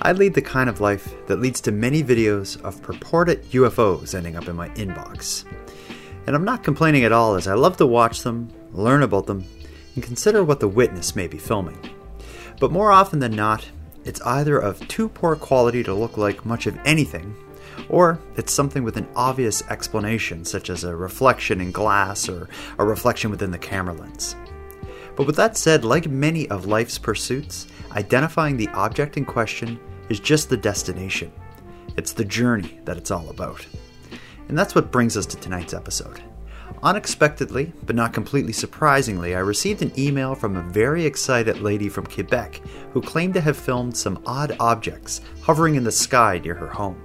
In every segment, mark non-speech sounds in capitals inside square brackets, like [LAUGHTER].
I lead the kind of life that leads to many videos of purported UFOs ending up in my inbox. And I'm not complaining at all, as I love to watch them, learn about them, and consider what the witness may be filming. But more often than not, it's either of too poor quality to look like much of anything, or it's something with an obvious explanation, such as a reflection in glass or a reflection within the camera lens. But with that said, like many of life's pursuits, identifying the object in question is just the destination. It's the journey that it's all about. And that's what brings us to tonight's episode. Unexpectedly, but not completely surprisingly, I received an email from a very excited lady from Quebec who claimed to have filmed some odd objects hovering in the sky near her home.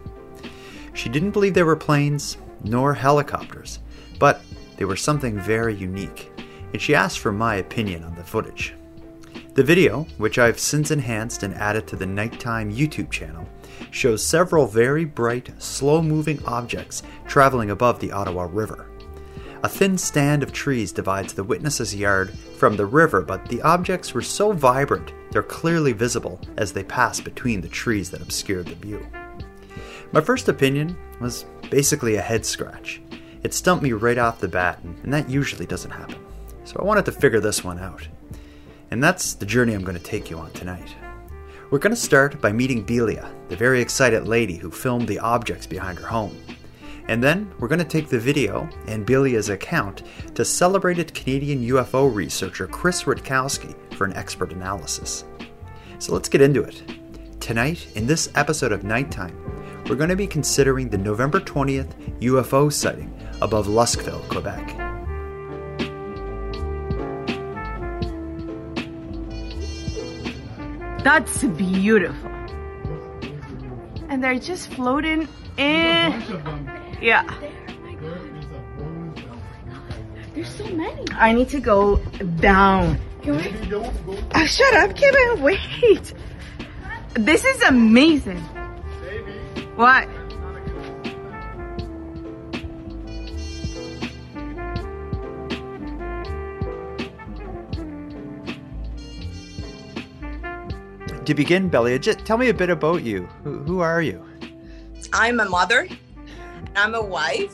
She didn't believe they were planes, nor helicopters, but they were something very unique and she asked for my opinion on the footage. The video, which I've since enhanced and added to the Nighttime YouTube channel, shows several very bright, slow moving objects traveling above the Ottawa River. A thin stand of trees divides the witness's yard from the river, but the objects were so vibrant they're clearly visible as they pass between the trees that obscured the view. My first opinion was basically a head scratch. It stumped me right off the bat, and that usually doesn't happen. So I wanted to figure this one out. And that's the journey I'm going to take you on tonight. We're going to start by meeting Belia, the very excited lady who filmed the objects behind her home. And then we're going to take the video and Belia's account to celebrated Canadian UFO researcher Chris Rutkowski for an expert analysis. So let's get into it. Tonight, in this episode of Nighttime, we're going to be considering the November 20th UFO sighting above Luskville, Quebec. That's beautiful. And they're just floating eh. in. Yeah. There's so many. I need to go down. Can we? Oh, shut up, Kevin. Wait. This is amazing. What? To begin, Belia, just tell me a bit about you. Who, who are you? I'm a mother. I'm a wife.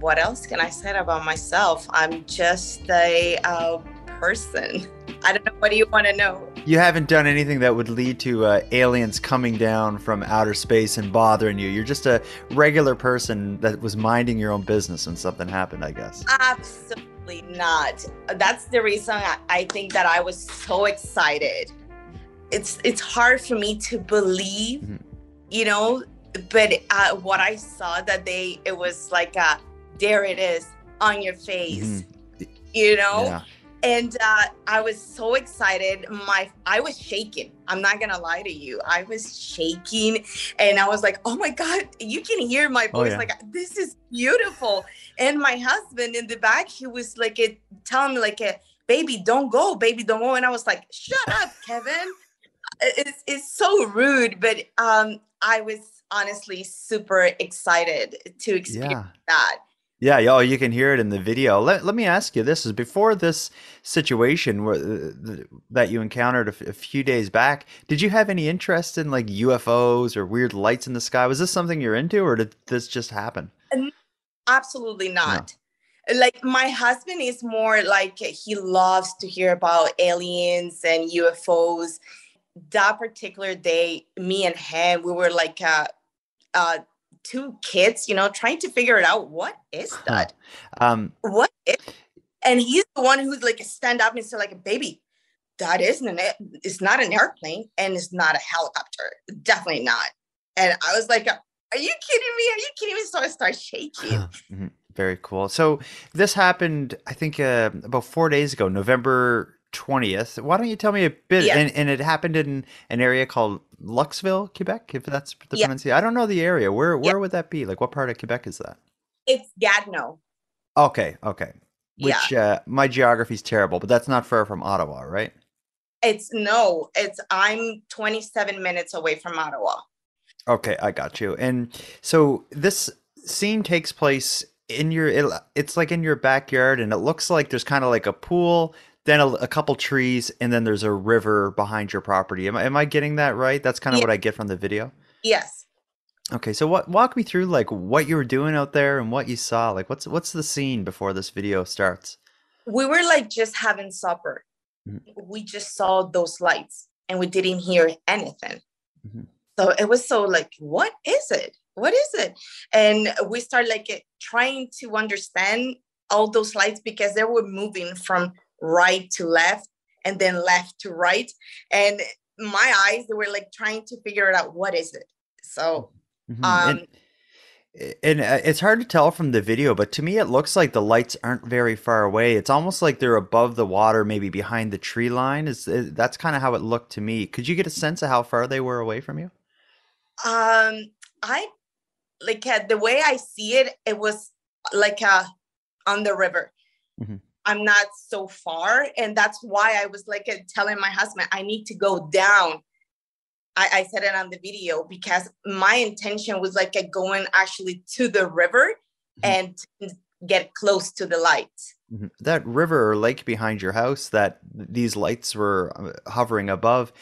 What else can I say about myself? I'm just a uh, person. I don't know. What do you want to know? You haven't done anything that would lead to uh, aliens coming down from outer space and bothering you. You're just a regular person that was minding your own business and something happened, I guess. Absolutely not. That's the reason I, I think that I was so excited it's it's hard for me to believe mm-hmm. you know but uh, what i saw that they it was like uh there it is on your face mm-hmm. you know? Yeah. and uh, i was so excited. My i was shaking. I'm not gonna lie to you. I was shaking and i was like oh my god you can hear my oh, voice. oh, yeah. like this is beautiful. And my husband in the back he was like it telling me like baby don't go. Baby don't go. And i was like shut up kevin it's, it's so rude, but um, I was honestly super excited to experience yeah. that. Yeah, oh, you can hear it in the video. Let, let me ask you this: is before this situation where, uh, that you encountered a few days back, did you have any interest in like UFOs or weird lights in the sky? Was this something you're into, or did this just happen? Absolutely not. No. Like my husband is more like he loves to hear about aliens and UFOs that particular day, me and him, we were like uh, uh, two kids, you know, trying to figure it out. What is that? um, what? Is? And he's the one who's like stand up and say like, "Baby, that isn't an. It's not an airplane, and it's not a helicopter. Definitely not." And I was like, "Are you kidding me? Are you kidding me?" So I start shaking. [LAUGHS] mm-hmm. Very cool. So this happened, I think, uh, about four days ago, November 20th. Why don't you tell me a bit? Yeah. And, and it happened in an area called Luskville, Quebec, if that's the Yeah. pronunciation. I don't know the area. Where Yeah. where would that be? Like, what part of Quebec is that? It's Gatineau. Okay, okay. Yeah. Which uh, my is terrible, but that's not far from Ottawa, right? It's no, it's I'm 27 minutes away from Ottawa. Okay, I got you. And so this scene takes place in your it, it's like in your backyard and it looks like there's kind of like a pool, then a, a couple trees and then there's a river behind your property. Am I, am I getting that right? That's kind of Yeah. what I get from the video. Yes. Okay, so what walk me through like what you were doing out there and what you saw. Like what's what's the scene before this video starts? We were like just having supper. Mhm. We just saw those lights and we didn't hear anything. Mhm. So it was so like, what is it? What is it? And we start like trying to understand all those lights because they were moving from right to left and then left to right. And my eyes, they were like trying to figure it out. What is it? So Mhm. Um, and and uh, it's hard to tell from the video, but to me it looks like the lights aren't very far away. It's almost like they're above the water, maybe behind the tree line. Is, is that's kind of how it looked to me. Could you get a sense of how far they were away from you? Um, I like uh, the way I see it. It was like uh on the river. Mhm. I'm not so far, and that's why I was like uh, telling my husband I need to go down. I, I said it on the video because my intention was like uh, going actually to the river and get close to the lights. Mhm. That river or lake behind your house that these lights were uh, hovering above,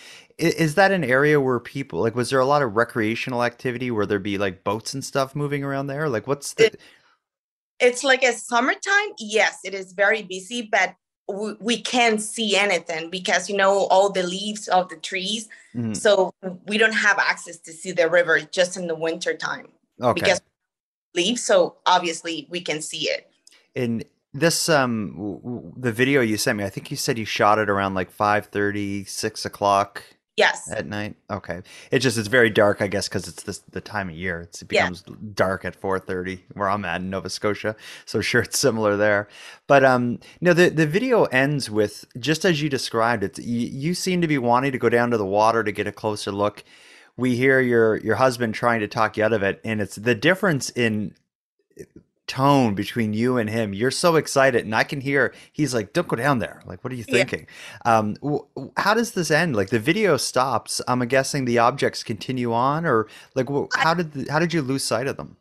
i- is that an area where people like was there a lot of recreational activity where there'd be like boats and stuff moving around there? Like what's the It- It's like a summertime. Yes, it is very busy, but we, we can't see anything because you know all the leaves of the trees. Mhm. So we don't have access to see the river just in the winter time okay. because leaves. So obviously we can see it. In this um w- w- the video you sent me, I think you said you shot it around like 5:30, 6 o'clock Yes. at night. Okay. It just it's very dark, I guess, because it's this the time of year. It's, it Yeah. becomes dark at 4:30 where I'm at in Nova Scotia. So sure it's similar there. But um no the the video ends with just as you described it. You, you seem to be wanting to go down to the water to get a closer look. We hear your your husband trying to talk you out of it and it's the difference in tone between you and him. You're so excited, and I can hear he's like, "Don't go down there." Like, what are you Yeah. thinking? Um, w- how does this end? Like, the video stops. I'm guessing the objects continue on, or like, wh- how did the, how did you lose sight of them?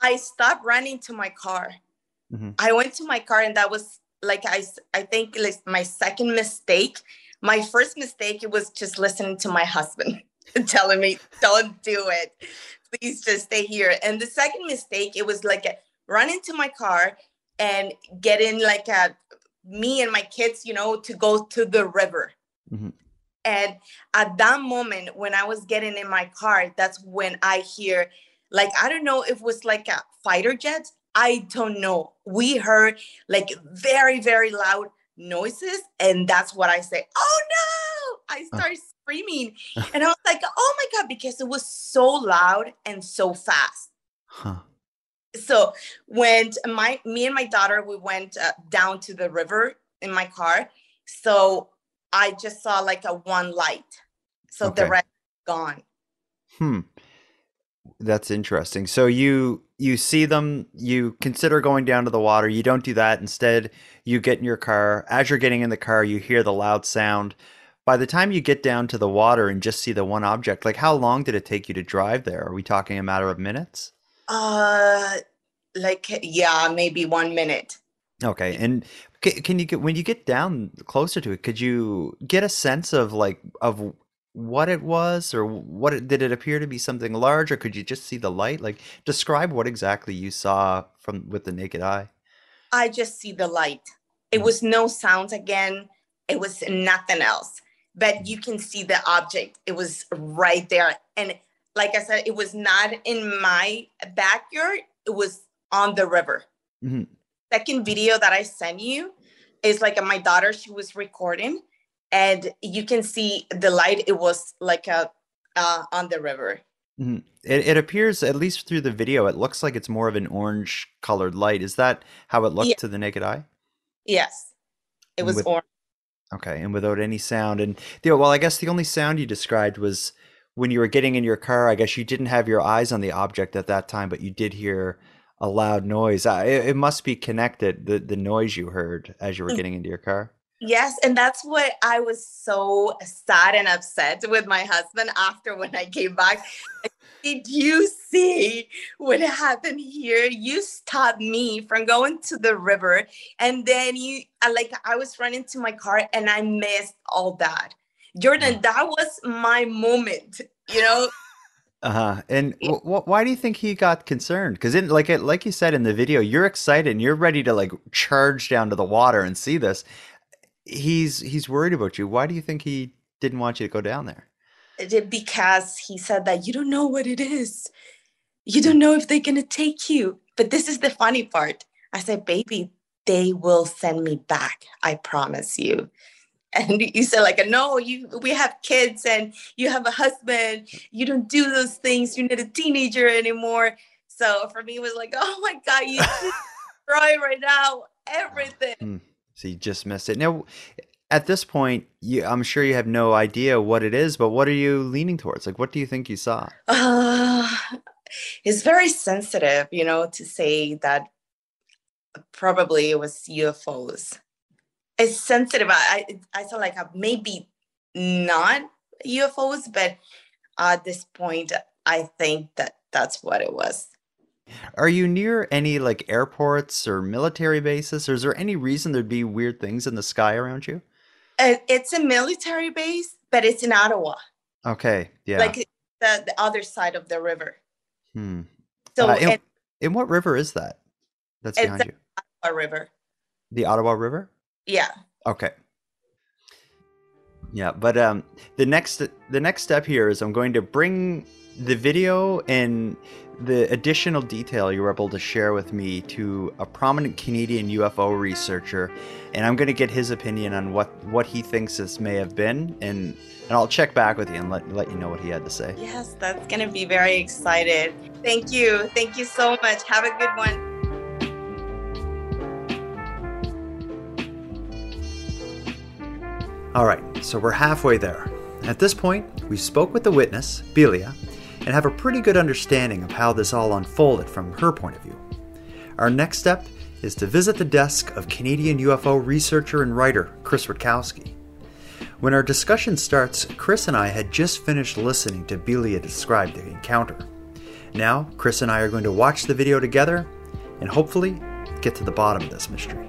I stopped running to my car. Mhm. I went to my car, and that was like I I think like my second mistake. My first mistake it was just listening to my husband [LAUGHS] telling me, "Don't do it. Please just stay here." And the second mistake it was like a, run into my car and get in like a me and my kids, you know, to go to the river. Mhm. And at that moment, when I was getting in my car, that's when I hear, like, I don't know if it was like a fighter jet. I don't know. We heard like very, very loud noises. And that's what I say, oh no. I started screaming. And I was like, oh my God, because it was so loud and so fast Huh. So when my me and my daughter we went uh, down to the river in my car so i just saw like a one light so the Okay. rest gone Hmm. That's interesting. So you you see them, you consider going down to the water. You don't do that. Instead, you get in your car. As you're getting in the car, you hear the loud sound. By the time you get down to the water and just see the one object, like how long did it take you to drive there? Are we talking a matter of minutes? Uh like yeah maybe one minute Okay. And can you get when you get down closer to it, could you get a sense of like of what it was or what it, did it appear to be something large or could you just see the light? Like describe what exactly you saw from with the naked eye. i just see the light it Mm. was no sounds again it was nothing else but you can see the object it was right there and like i said it was not in my backyard it was on the river Mhm. second video that i sent you is like my daughter she was recording and you can see the light it was like a uh, on the river Mhm. It, it appears, at least through the video, it looks like it's more of an orange colored light. Is that how it looked Yeah. to the naked eye? yes it was With- orange Okay, and without any sound. And know, well, I guess the only sound you described was when you were getting in your car. I guess you didn't have your eyes on the object at that time, but you did hear a loud noise. Uh, it, must be connected. The the noise you heard as you were mm. getting into your car. Yes, and that's what I was so sad and upset with my husband after when I came back. Did you see what happened here? You stopped me from going to the river, and then you like I was running to my car and I missed all that. Jordan, that was my moment, you know. Uh huh. And w- w- why do you think he got concerned? Because in like it, like you said in the video, you're excited and you're ready to like charge down to the water and see this. He's he's worried about you. Why do you think he didn't want you to go down there? Because he said that you don't know what it is. You don't know if they're gonna take you. But this is the funny part. I said, baby, they will send me back. I promise you and you said like no you we have kids and you have a husband. You don't do those things. You're not a teenager anymore. So for me it was like [LAUGHS] oh my god you [LAUGHS] destroy right now everything. Mm, so you just missed it. Now at this point you i'm sure you have no idea what it is but what are you leaning towards? Like what do you think you saw? Uh, [SIGHS] it's very sensitive you know to say that probably it was ufos it's sensitive. I I sound like maybe not UFOs, but at this point, I think that that's what it was. Are you near any like airports or military bases, or is there any reason there'd be weird things in the sky around you? It's a military base, but it's in Ottawa. Okay, yeah, like the, the other side of the river. Hmm. So, uh, in, in what river is that? That's behind you. Ottawa River. The Ottawa River. Yeah. Okay. Yeah, but um, the next the next step here is I'm going to bring the video and the additional detail you were able to share with me to a prominent Canadian UFO researcher, and I'm going to get his opinion on what what he thinks this may have been, and and I'll check back with you and let let you know what he had to say. Yes, that's going to be very excited. Thank you, thank you so much. Have a good one. All right, so we're halfway there. At this point, we spoke with the witness, Belia, and have a pretty good understanding of how this all unfolded from her point of view. Our next step is to visit the desk of Canadian UFO researcher and writer Chris Rutkowski. When our discussion starts, Chris and I had just finished listening to Belia describe the encounter. Now, Chris and I are going to watch the video together and hopefully get to the bottom of this mystery.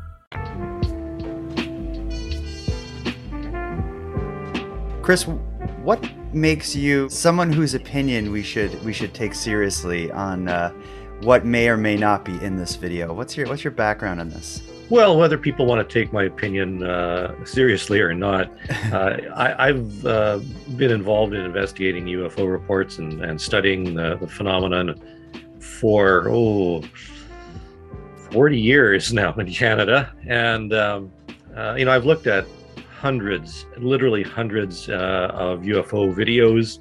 Chris, what makes you someone whose opinion we should we should take seriously on uh, what may or may not be in this video? What's your what's your background on this? Well, whether people want to take my opinion uh, seriously or not, [LAUGHS] uh, I, have uh, been involved in investigating UFO reports and, and studying the, the, phenomenon for oh 40 years now in Canada, and um, uh, you know I've looked at hundreds, literally hundreds uh, of UFO videos.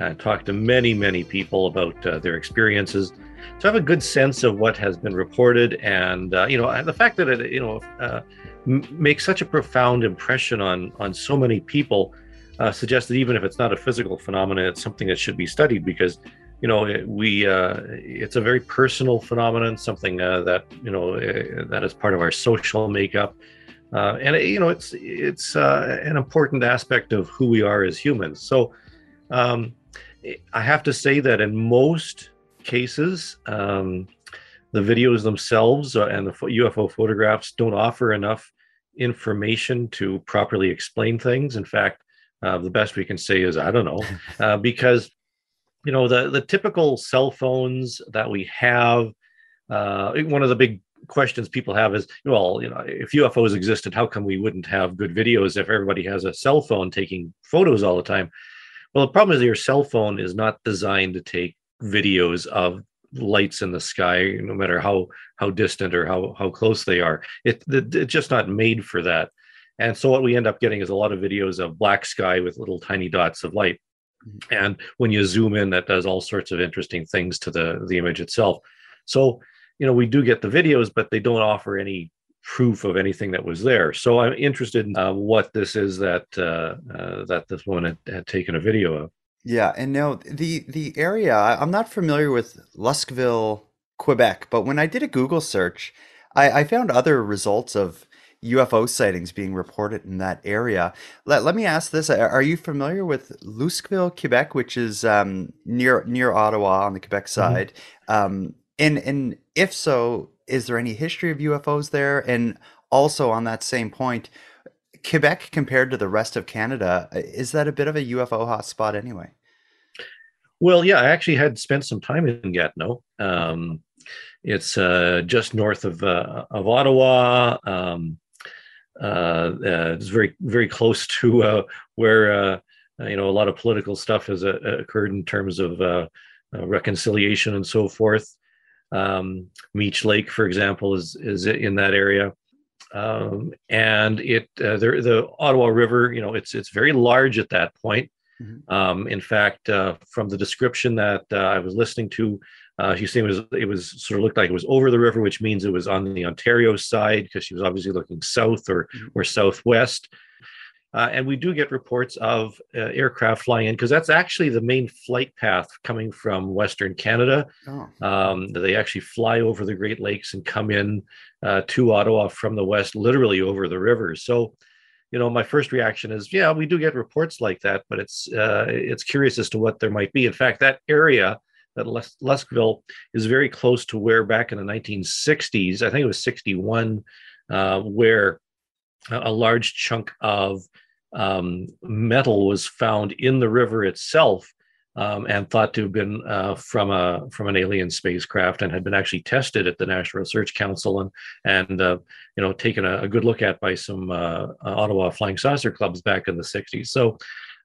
I talked to many, many people about uh, their experiences. So I have a good sense of what has been reported, and uh, you know the fact that it you know uh, m- makes such a profound impression on on so many people uh, suggests that even if it's not a physical phenomenon, it's something that should be studied because you know it, we uh, it's a very personal phenomenon, something that you know that is part of our social makeup uh, and you know it's it's uh, an important aspect of who we are as humans. So um, I have to say that in most cases, um, the videos themselves uh, and the UFO photographs don't offer enough information to properly explain things. In fact, uh, the best we can say is I don't know, [LAUGHS] uh, because you know the the typical cell phones that we have uh, one of the big questions people have is, well, you know, if UFOs existed, how come we wouldn't have good videos if everybody has a cell phone taking photos all the time? Well, the problem is your cell phone is not designed to take videos of lights in the sky, no matter how how distant or how how close they are. It, it it's just not made for that. And so what we end up getting is a lot of videos of black sky with little tiny dots of light. Mm-hmm. And when you zoom in, that does all sorts of interesting things to the the image itself. So you know we do get the videos, but they don't offer any proof of anything that was there. So I'm interested in uh, what this is that uh, uh, that this woman had, had, taken a video of. Yeah, and now the the area I'm not familiar with Luskville, Quebec, but when I did a Google search, I, I found other results of UFO sightings being reported in that area. Let, let me ask this: Are you familiar with Luskville, Quebec, which is um, near near Ottawa on the Quebec mm-hmm. side? Mm-hmm. Um, and and if so, is there any history of UFOs there? And also on that same point, Quebec compared to the rest of Canada, is that a bit of a UFO hotspot anyway? Well, yeah, I actually had spent some time in Gatineau. Um, it's uh, just north of uh, of Ottawa. Um, uh, uh it's very very close to uh, where uh, you know a lot of political stuff has occurred in terms of reconciliation and so forth. Um, Meech Lake, for example, is is in that area, um, and it uh, the, the Ottawa River. You know, it's it's very large at that point. Mm-hmm. Um, in fact, uh, from the description that uh, I was listening to, uh, she said it was it was sort of looked like it was over the river, which means it was on the Ontario side because she was obviously looking south or mm-hmm. or southwest. Uh, and we do get reports of uh, aircraft flying in because that's actually the main flight path coming from Western Canada. Oh. Um, they actually fly over the Great Lakes and come in uh, to Ottawa from the west, literally over the rivers. So, you know, my first reaction is, yeah, we do get reports like that, but it's uh, it's curious as to what there might be. In fact, that area, that Les- Luskville, is very close to where back in the 1960s, I think it was 61, uh, where a large chunk of um, metal was found in the river itself um, and thought to have been uh, from a from an alien spacecraft and had been actually tested at the National Research Council and and uh, you know taken a, a, good look at by some uh, Ottawa flying saucer clubs back in the 60s. So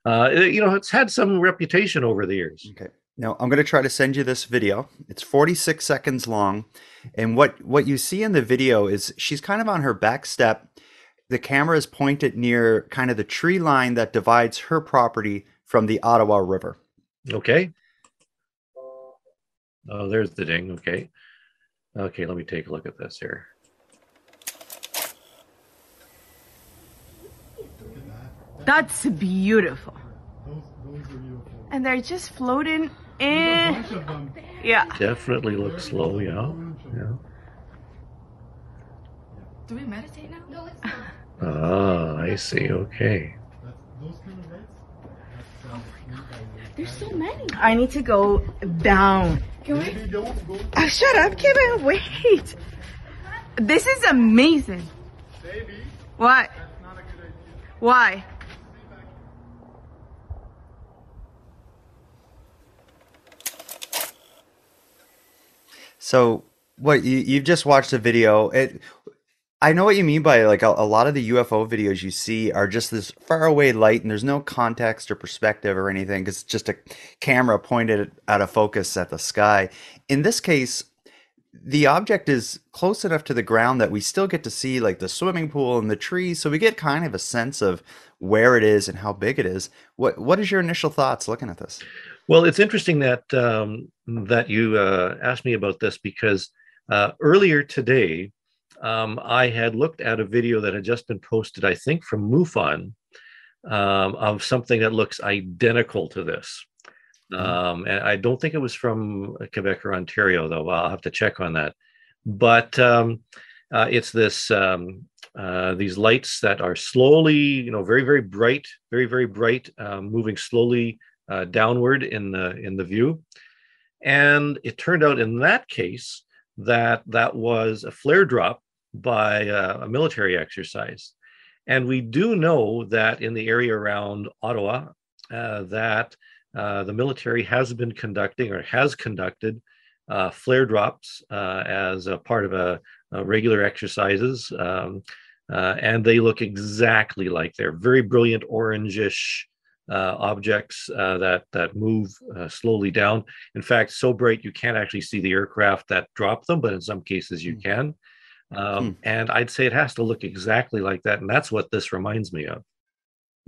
uh, you know it's had some reputation over the years. Okay. Now I'm going to try to send you this video. It's 46 seconds long, and what what you see in the video is she's kind of on her back step the camera is pointed near kind of the tree line that divides her property from the Ottawa River. Okay. Oh, there's the ding. Okay. Okay, let me take a look at this here. That's beautiful. And they're just floating in. Yeah. Definitely looks slow, yeah. Yeah. Do we meditate now? No, it's Ah, I see. Okay. Those kind of rats? That's so many. There's so many. I need to go down. Can we? Oh, shut up, Kevin. Wait. This is amazing. Baby. What? Why? So what you you've just watched a video. It I know what you mean by like a, a, lot of the UFO videos you see are just this far away light and there's no context or perspective or anything because it's just a camera pointed out of focus at the sky. In this case, the object is close enough to the ground that we still get to see like the swimming pool and the trees, so we get kind of a sense of where it is and how big it is. What what is your initial thoughts looking at this? Well, it's interesting that um, that you uh, asked me about this because uh, earlier today um, I had looked at a video that had just been posted, I think, from MUFON um, of something that looks identical to this. Mm-hmm. Um, and I don't think it was from Quebec or Ontario, though. I'll have to check on that. But um, uh, it's this um, uh, these lights that are slowly, you know, very very bright, very very bright, uh, moving slowly uh, downward in the in the view. And it turned out in that case that that was a flare drop by uh, a military exercise. And we do know that in the area around Ottawa, uh, that uh, the military has been conducting or has conducted uh, flare drops uh, as a part of a, a regular exercises. Um, uh, and they look exactly like they're very brilliant orangish uh, objects uh, that that move uh, slowly down. In fact, so bright you can't actually see the aircraft that drop them, but in some cases you hmm. can. Um, hmm. And I'd say it has to look exactly like that, and that's what this reminds me of.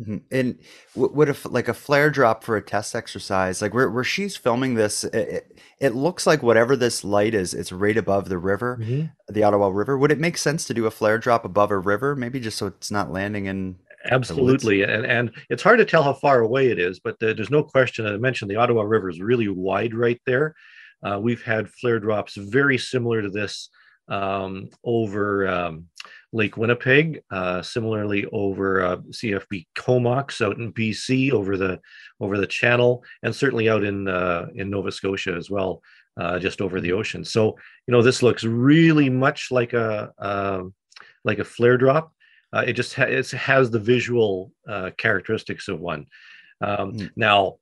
Mm-hmm. And what if like a flare drop for a test exercise, like where, where she's filming this, it, it, looks like whatever this light is, it's right above the river, mm-hmm. the Ottawa River. Would it make sense to do a flare drop above a river, maybe just so it's not landing in? Absolutely, and and it's hard to tell how far away it is, but there's no question. I mentioned the Ottawa River is really wide right there. Uh, we've had flare drops very similar to this um, over. Um, Lake Winnipeg, uh, similarly over uh, CFB Comox out in BC over the over the channel, and certainly out in uh, in Nova Scotia as well, uh, just over the ocean. So you know this looks really much like a um, like a flare drop. Uh, it just ha- it has the visual uh, characteristics of one. Um, mm. Now,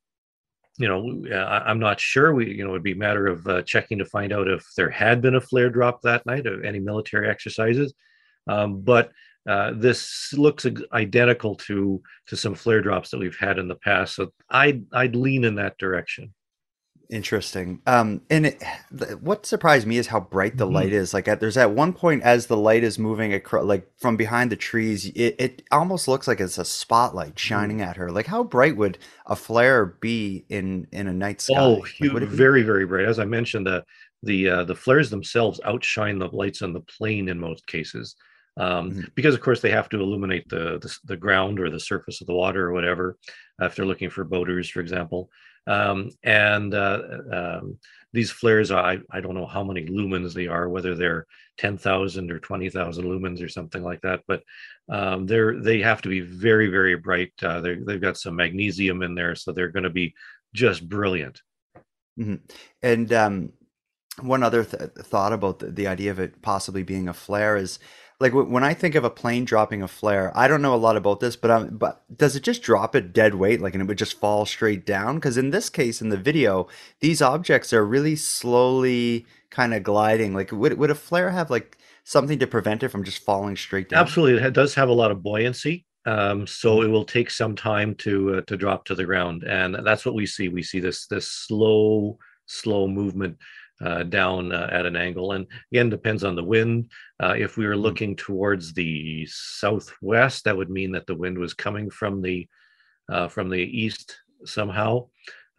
you know, I, am not sure. We, you know, it'd be a matter of uh, checking to find out if there had been a flare drop that night of any military exercises. Um, but uh, this looks identical to to some flare drops that we've had in the past. So I'd I'd lean in that direction. Interesting. Um, and it, what surprised me is how bright the mm-hmm. light is. Like, at, there's at one point as the light is moving across, like from behind the trees, it, it almost looks like it's a spotlight mm-hmm. shining mm-hmm. at her. Like, how bright would a flare be in in a night sky? Oh, huge, like, very very bright. As I mentioned, the the uh, the flares themselves outshine the lights on the plane in most cases um, mm-hmm. because of course they have to illuminate the, the, the ground or the surface of the water or whatever if they're looking for boaters for example um, and uh, um, these flares I, I don't know how many lumens they are whether they're 10,000 or 20,000 lumens or something like that but um, they're they have to be very very bright uh, they've got some magnesium in there so they're going to be just brilliant mm-hmm. and um, one other th- thought about the, the idea of it possibly being a flare is like when I think of a plane dropping a flare, I don't know a lot about this, but um, but does it just drop it dead weight, like, and it would just fall straight down? Because in this case, in the video, these objects are really slowly kind of gliding. Like, would would a flare have like something to prevent it from just falling straight down? Absolutely, it does have a lot of buoyancy. Um, so it will take some time to uh, to drop to the ground, and that's what we see. We see this this slow slow movement uh, down uh, at an angle. And again, depends on the wind. Uh, if we were mm-hmm. looking towards the southwest, that would mean that the wind was coming from the uh, from the east somehow,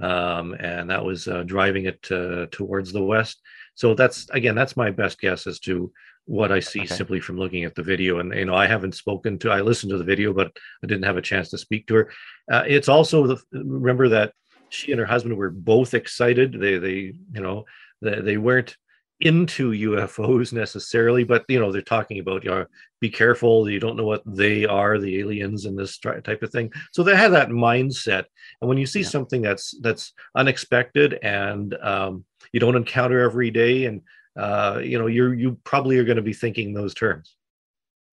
um, and that was uh, driving it towards the west. So that's again, that's my best guess as to what I see okay. simply from looking at the video. And you know, I haven't spoken to. I listened to the video, but I didn't have a chance to speak to her. Uh, it's also the remember that she and her husband were both excited. They they you know they, they weren't into UFOs necessarily, but you know they're talking about you know be careful, you don't know what they are, the aliens and this type of thing. So they have that mindset, and when you see yeah. something that's that's unexpected and um, you don't encounter every day, and uh, you know you're you probably are going to be thinking those terms.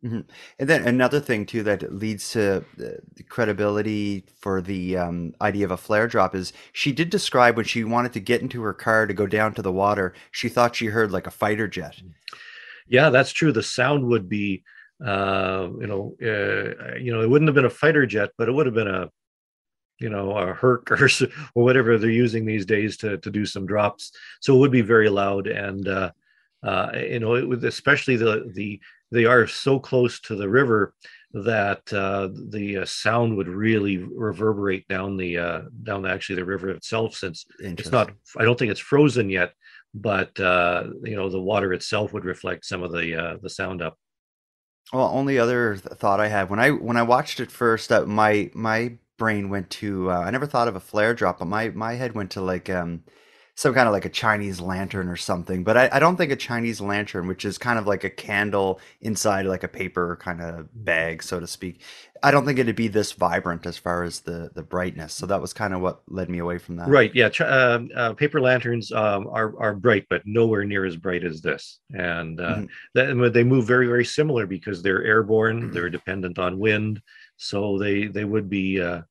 Mm-hmm. And then another thing too that leads to the credibility for the um, idea of a flare drop is she did describe when she wanted to get into her car to go down to the water, she thought she heard like a fighter jet. Yeah, that's true. The sound would be, uh, you know, uh, you know, it wouldn't have been a fighter jet, but it would have been a, you know, a Herc [LAUGHS] or, or whatever they're using these days to to do some drops. So it would be very loud and. Uh, uh, you know, it would, especially the the they are so close to the river that uh, the uh, sound would really reverberate down the uh, down actually the river itself since it's not I don't think it's frozen yet but uh, you know the water itself would reflect some of the uh, the sound up. Well only other th- thought I had when I when I watched it first uh, my my brain went to I never thought of a flare drop but my my head went to like um some kind of like a Chinese lantern or something. But I, I, don't think a Chinese lantern, which is kind of like a candle inside like a paper kind of bag, so to speak. I don't think it'd be this vibrant as far as the the brightness. So that was kind of what led me away from that. Right. Yeah. Uh, uh, paper lanterns um, are are bright, but nowhere near as bright as this. And uh, mm-hmm. that, they move very very similar because they're airborne. Mm-hmm. They're dependent on wind, so they they would be uh,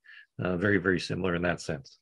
uh, very very similar in that sense.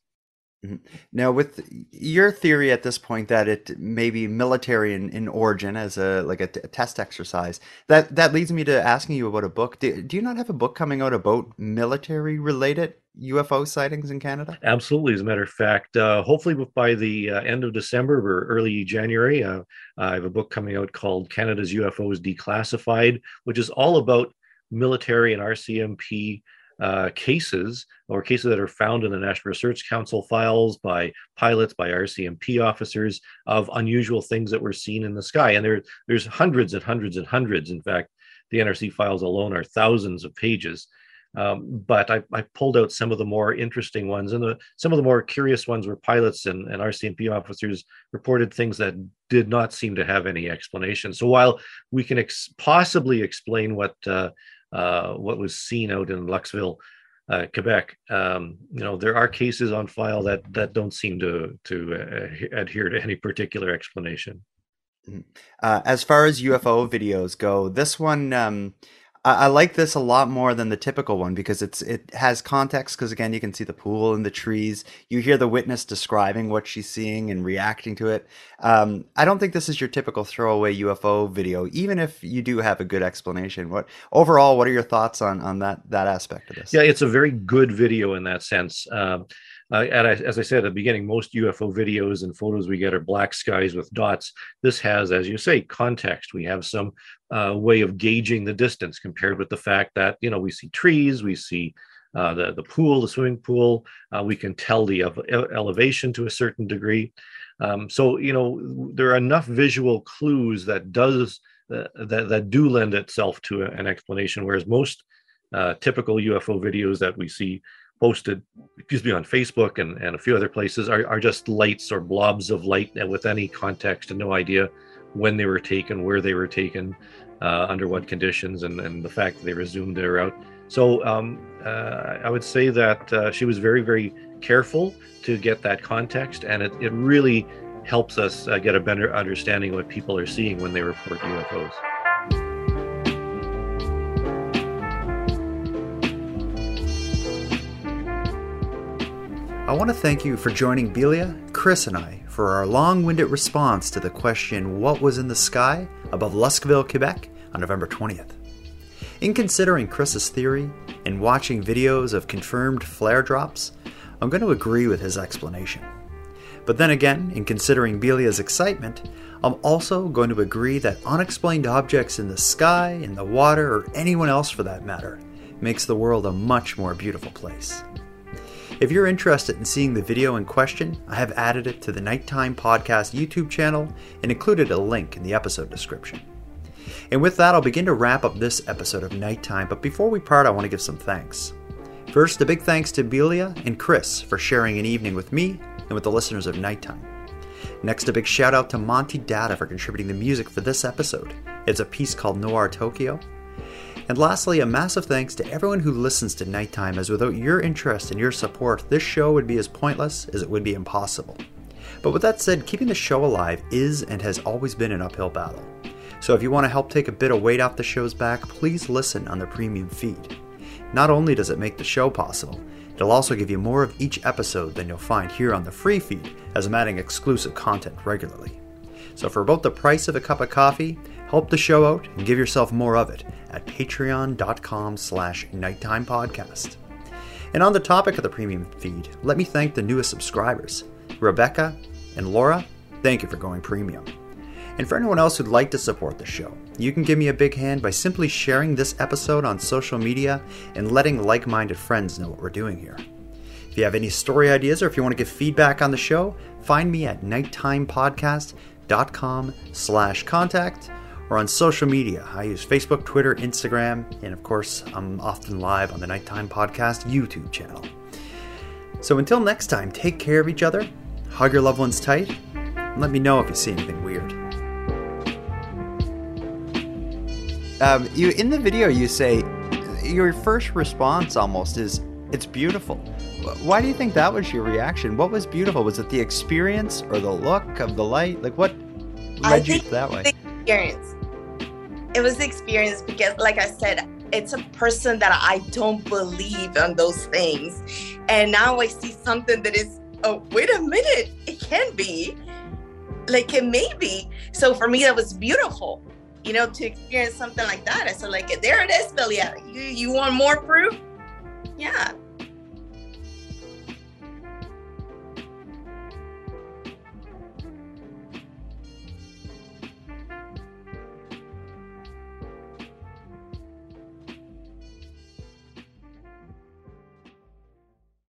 Mm-hmm. Now, with your theory at this point that it may be military in, in origin as a like a, t- a test exercise, that that leads me to asking you about a book. Do, do you not have a book coming out about military related UFO sightings in Canada? Absolutely. As a matter of fact, uh, hopefully by the uh, end of December or early January, uh, I have a book coming out called Canada's UFOs Declassified, which is all about military and RCMP uh, cases or cases that are found in the National Research Council files by pilots, by RCMP officers of unusual things that were seen in the sky. And there, there's hundreds and hundreds and hundreds. In fact, the NRC files alone are thousands of pages. Um, but I, I, pulled out some of the more interesting ones, and the, some of the more curious ones were pilots and, and RCMP officers reported things that did not seem to have any explanation. So while we can ex- possibly explain what uh, uh, what was seen out in Luskville, uh, Quebec. Um, you know, there are cases on file that that don't seem to to uh, adhere to any particular explanation. Mm-hmm. Uh, as far as UFO videos go, this one um, I, I like this a lot more than the typical one because it's it has context. Because again, you can see the pool and the trees. You hear the witness describing what she's seeing and reacting to it. Um, I don't think this is your typical throwaway UFO video, even if you do have a good explanation. What overall, what are your thoughts on on that that aspect of this? Yeah, it's a very good video in that sense. Um, uh, and I, as I said at the beginning, most UFO videos and photos we get are black skies with dots. This has, as you say, context. We have some uh, way of gauging the distance compared with the fact that you know we see trees, we see uh, the the pool, the swimming pool. Uh, we can tell the elevation to a certain degree. Um, so you know there are enough visual clues that does uh, that that do lend itself to a, an explanation, whereas most uh, typical UFO videos that we see posted, excuse me, on Facebook and, and a few other places are, are just lights or blobs of light with any context and no idea when they were taken, where they were taken, uh, under what conditions, and, and the fact that they resumed their route. So um, uh, I would say that uh, she was very, very careful to get that context, and it, it really helps us uh, get a better understanding of what people are seeing when they report UFOs. I want to thank you for joining Belia, Chris, and I for our long winded response to the question What was in the sky above Luskville, Quebec on November 20th. In considering Chris's theory and watching videos of confirmed flare drops, I'm going to agree with his explanation. But then again, in considering Belia's excitement, I'm also going to agree that unexplained objects in the sky, in the water, or anyone else for that matter, makes the world a much more beautiful place. If you're interested in seeing the video in question, I have added it to the Nighttime Podcast YouTube channel and included a link in the episode description. And with that, I'll begin to wrap up this episode of Nighttime, but before we part, I want to give some thanks. First, a big thanks to Belia and Chris for sharing an evening with me and with the listeners of Nighttime. Next, a big shout out to Monty Datta for contributing the music for this episode. It's a piece called Noir Tokyo, and lastly, a massive thanks to everyone who listens to Nighttime, as without your interest and your support, this show would be as pointless as it would be impossible. But with that said, keeping the show alive is and has always been an uphill battle. So if you want to help take a bit of weight off the show's back, please listen on the premium feed. Not only does it make the show possible, it'll also give you more of each episode than you'll find here on the free feed, as I'm adding exclusive content regularly. So for about the price of a cup of coffee, help the show out and give yourself more of it at patreon.com slash nighttime podcast. And on the topic of the premium feed, let me thank the newest subscribers, Rebecca and Laura. Thank you for going premium. And for anyone else who'd like to support the show, you can give me a big hand by simply sharing this episode on social media and letting like minded friends know what we're doing here. If you have any story ideas or if you want to give feedback on the show, find me at nighttimepodcast.com slash contact or on social media. I use Facebook, Twitter, Instagram, and of course, I'm often live on the Nighttime Podcast YouTube channel. So until next time, take care of each other, hug your loved ones tight, and let me know if you see anything weird. Um, you in the video, you say your first response almost is it's beautiful. Why do you think that was your reaction? What was beautiful? Was it the experience or the look of the light? Like what led you that way? The experience it was the experience because like i said it's a person that i don't believe in those things and now i see something that is oh, wait a minute, it can be. Like it may be. So for me, that was beautiful, you know, to experience something like that. I said, like, there it is, Billy. You, you want more proof? Yeah.